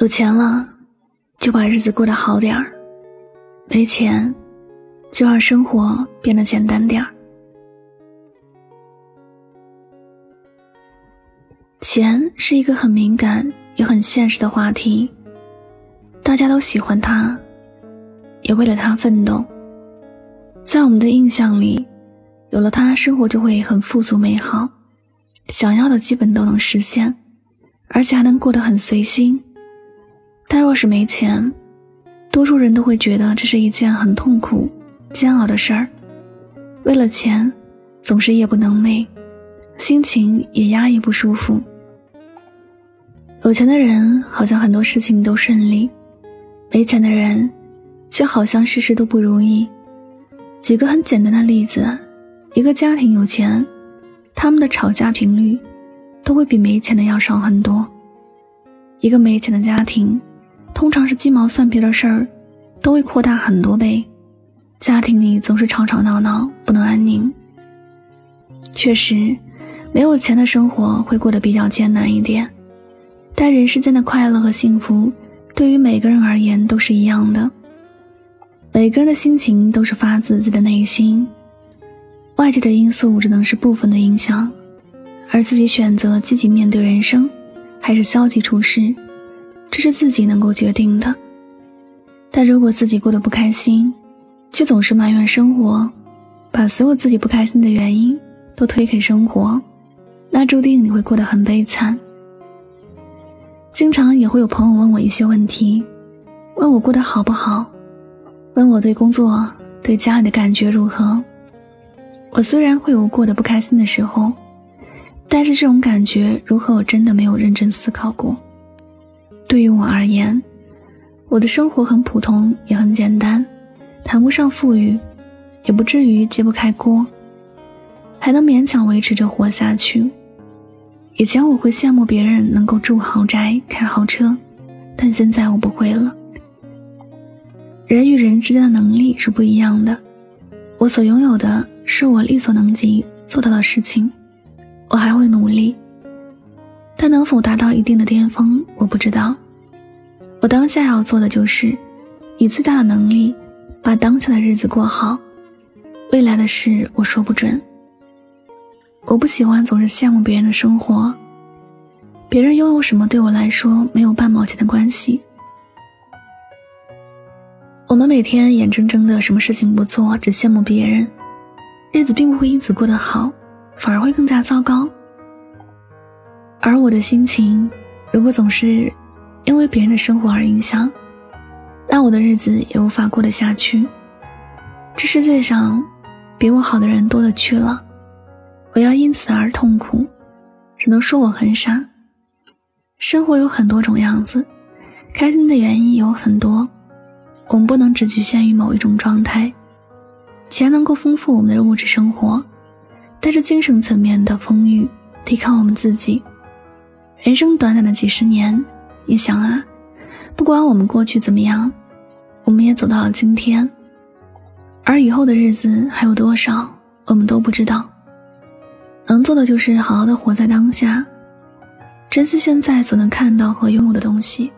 有钱了，就把日子过得好点儿；没钱，就让生活变得简单点儿。钱是一个很敏感也很现实的话题，大家都喜欢它，也为了它奋斗。在我们的印象里，有了它，生活就会很富足美好，想要的基本都能实现，而且还能过得很随心。但若是没钱，多数人都会觉得这是一件很痛苦、煎熬的事儿。为了钱，总是夜不能寐，心情也压抑不舒服。有钱的人好像很多事情都顺利，没钱的人却好像事事都不如意。举个很简单的例子，一个家庭有钱，他们的吵架频率都会比没钱的要少很多。一个没钱的家庭。通常是鸡毛蒜皮的事儿，都会扩大很多倍，家庭里总是吵吵闹闹，不能安宁。确实，没有钱的生活会过得比较艰难一点，但人世间的快乐和幸福，对于每个人而言都是一样的。每个人的心情都是发自自己的内心，外界的因素只能是部分的影响，而自己选择积极面对人生，还是消极处事。这是自己能够决定的，但如果自己过得不开心，却总是埋怨生活，把所有自己不开心的原因都推给生活，那注定你会过得很悲惨。经常也会有朋友问我一些问题，问我过得好不好，问我对工作、对家里的感觉如何。我虽然会有过得不开心的时候，但是这种感觉如何，我真的没有认真思考过。对于我而言，我的生活很普通，也很简单，谈不上富裕，也不至于揭不开锅，还能勉强维持着活下去。以前我会羡慕别人能够住豪宅、开豪车，但现在我不会了。人与人之间的能力是不一样的，我所拥有的是我力所能及做到的事情，我还会努力，但能否达到一定的巅峰，我不知道。我当下要做的就是，以最大的能力，把当下的日子过好。未来的事我说不准。我不喜欢总是羡慕别人的生活，别人拥有什么对我来说没有半毛钱的关系。我们每天眼睁睁的什么事情不做，只羡慕别人，日子并不会因此过得好，反而会更加糟糕。而我的心情，如果总是……因为别人的生活而影响，那我的日子也无法过得下去。这世界上比我好的人多了去了，我要因此而痛苦，只能说我很傻。生活有很多种样子，开心的原因有很多，我们不能只局限于某一种状态。钱能够丰富我们的物质生活，但是精神层面的丰裕得靠我们自己。人生短短的几十年。你想啊，不管我们过去怎么样，我们也走到了今天，而以后的日子还有多少，我们都不知道。能做的就是好好的活在当下，珍惜现在所能看到和拥有的东西。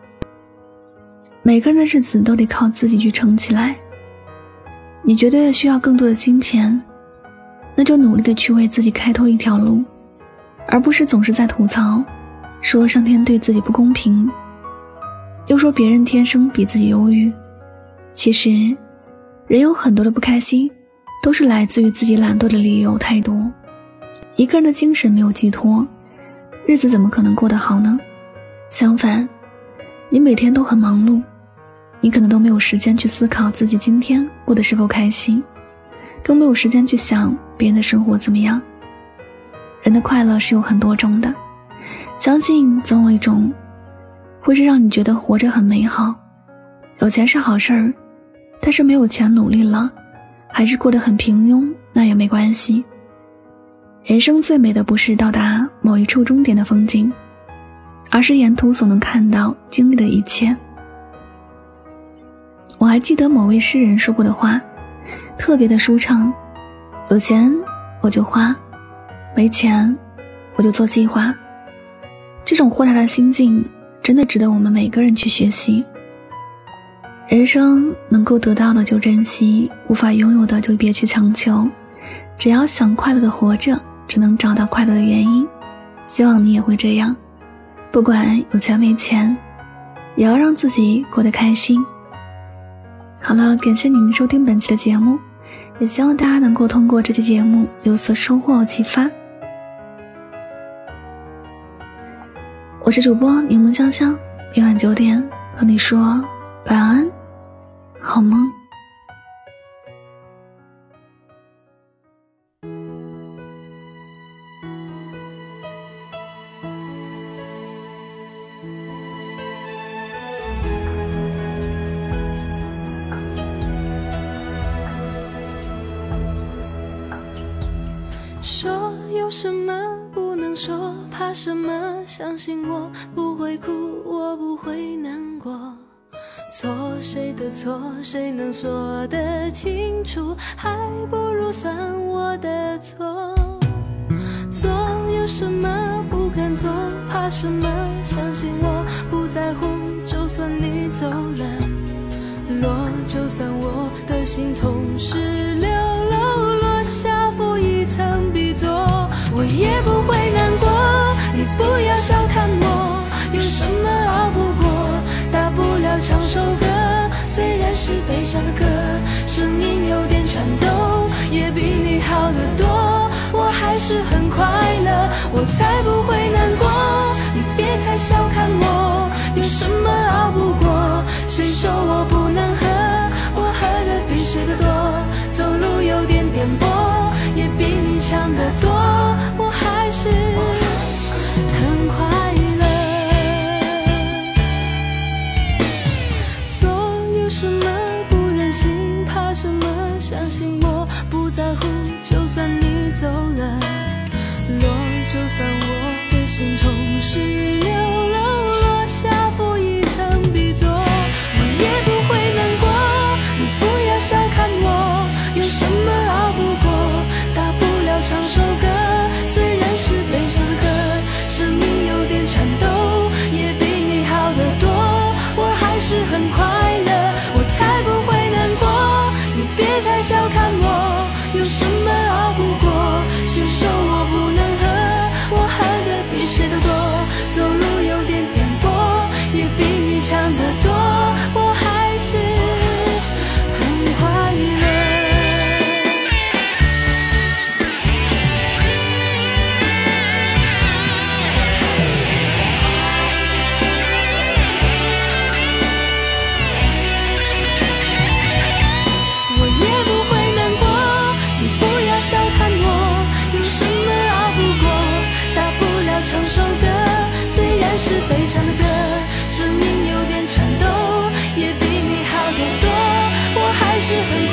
每个人的日子都得靠自己去撑起来。你觉得需要更多的金钱，那就努力的去为自己开拓一条路，而不是总是在吐槽。说上天对自己不公平，又说别人天生比自己优越。其实，人有很多的不开心，都是来自于自己懒惰的理由太多。一个人的精神没有寄托，日子怎么可能过得好呢？相反，你每天都很忙碌，你可能都没有时间去思考自己今天过得是否开心，更没有时间去想别人的生活怎么样。人的快乐是有很多种的。相信总有一种，会是让你觉得活着很美好。有钱是好事儿，但是没有钱努力了，还是过得很平庸，那也没关系。人生最美的不是到达某一处终点的风景，而是沿途所能看到、经历的一切。我还记得某位诗人说过的话，特别的舒畅：有钱我就花，没钱我就做计划。这种豁达的心境，真的值得我们每个人去学习。人生能够得到的就珍惜，无法拥有的就别去强求。只要想快乐的活着，只能找到快乐的原因。希望你也会这样，不管有钱没钱，也要让自己过得开心。好了，感谢您收听本期的节目，也希望大家能够通过这期节目有所收获启发。我是主播柠檬香香，每晚九点和你说晚安，好梦。什么？相信我不会哭，我不会难过。错谁的错，谁能说得清楚？还不如算我的错。做有什么不敢做，怕什么？相信我不在乎，就算你走了，落就算我的心从十六楼落下。曾笔作，我也不会。笑看我，有什么熬不过？大不了唱首歌，虽然是悲伤的歌，声音有点颤抖，也比你好得多。我还是很快乐，我才不会难过。你别太小看我，有什么熬不过？谁说我不能喝？我喝的比谁的多，走路有点颠簸。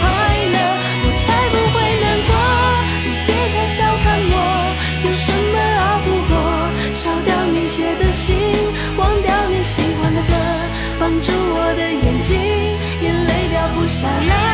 快乐我才不会难过。你别太小看我有什么熬不过？烧掉你写的信忘掉你喜欢的歌绑住我的眼睛眼泪掉不下来。